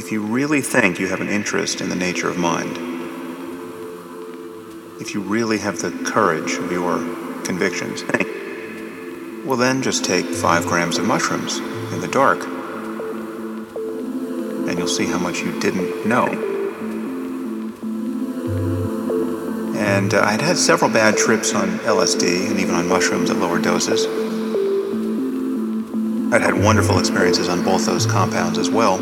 If you really think you have an interest in the nature of mind, if you really have the courage of your convictions, well, then just take five grams of mushrooms in the dark, and you'll see how much you didn't know. And uh, I'd had several bad trips on LSD and even on mushrooms at lower doses. I'd had wonderful experiences on both those compounds as well,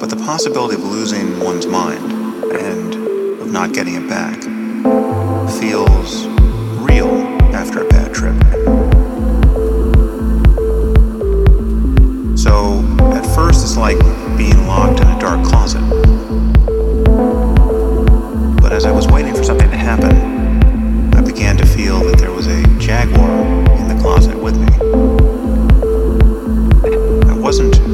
but the possibility of losing one's mind and of not getting it back feels real after a bad trip. So, at first, it's like being locked in a dark closet. But as I was waiting for something to happen, I began to feel that there was a jaguar in the closet with me. I wasn't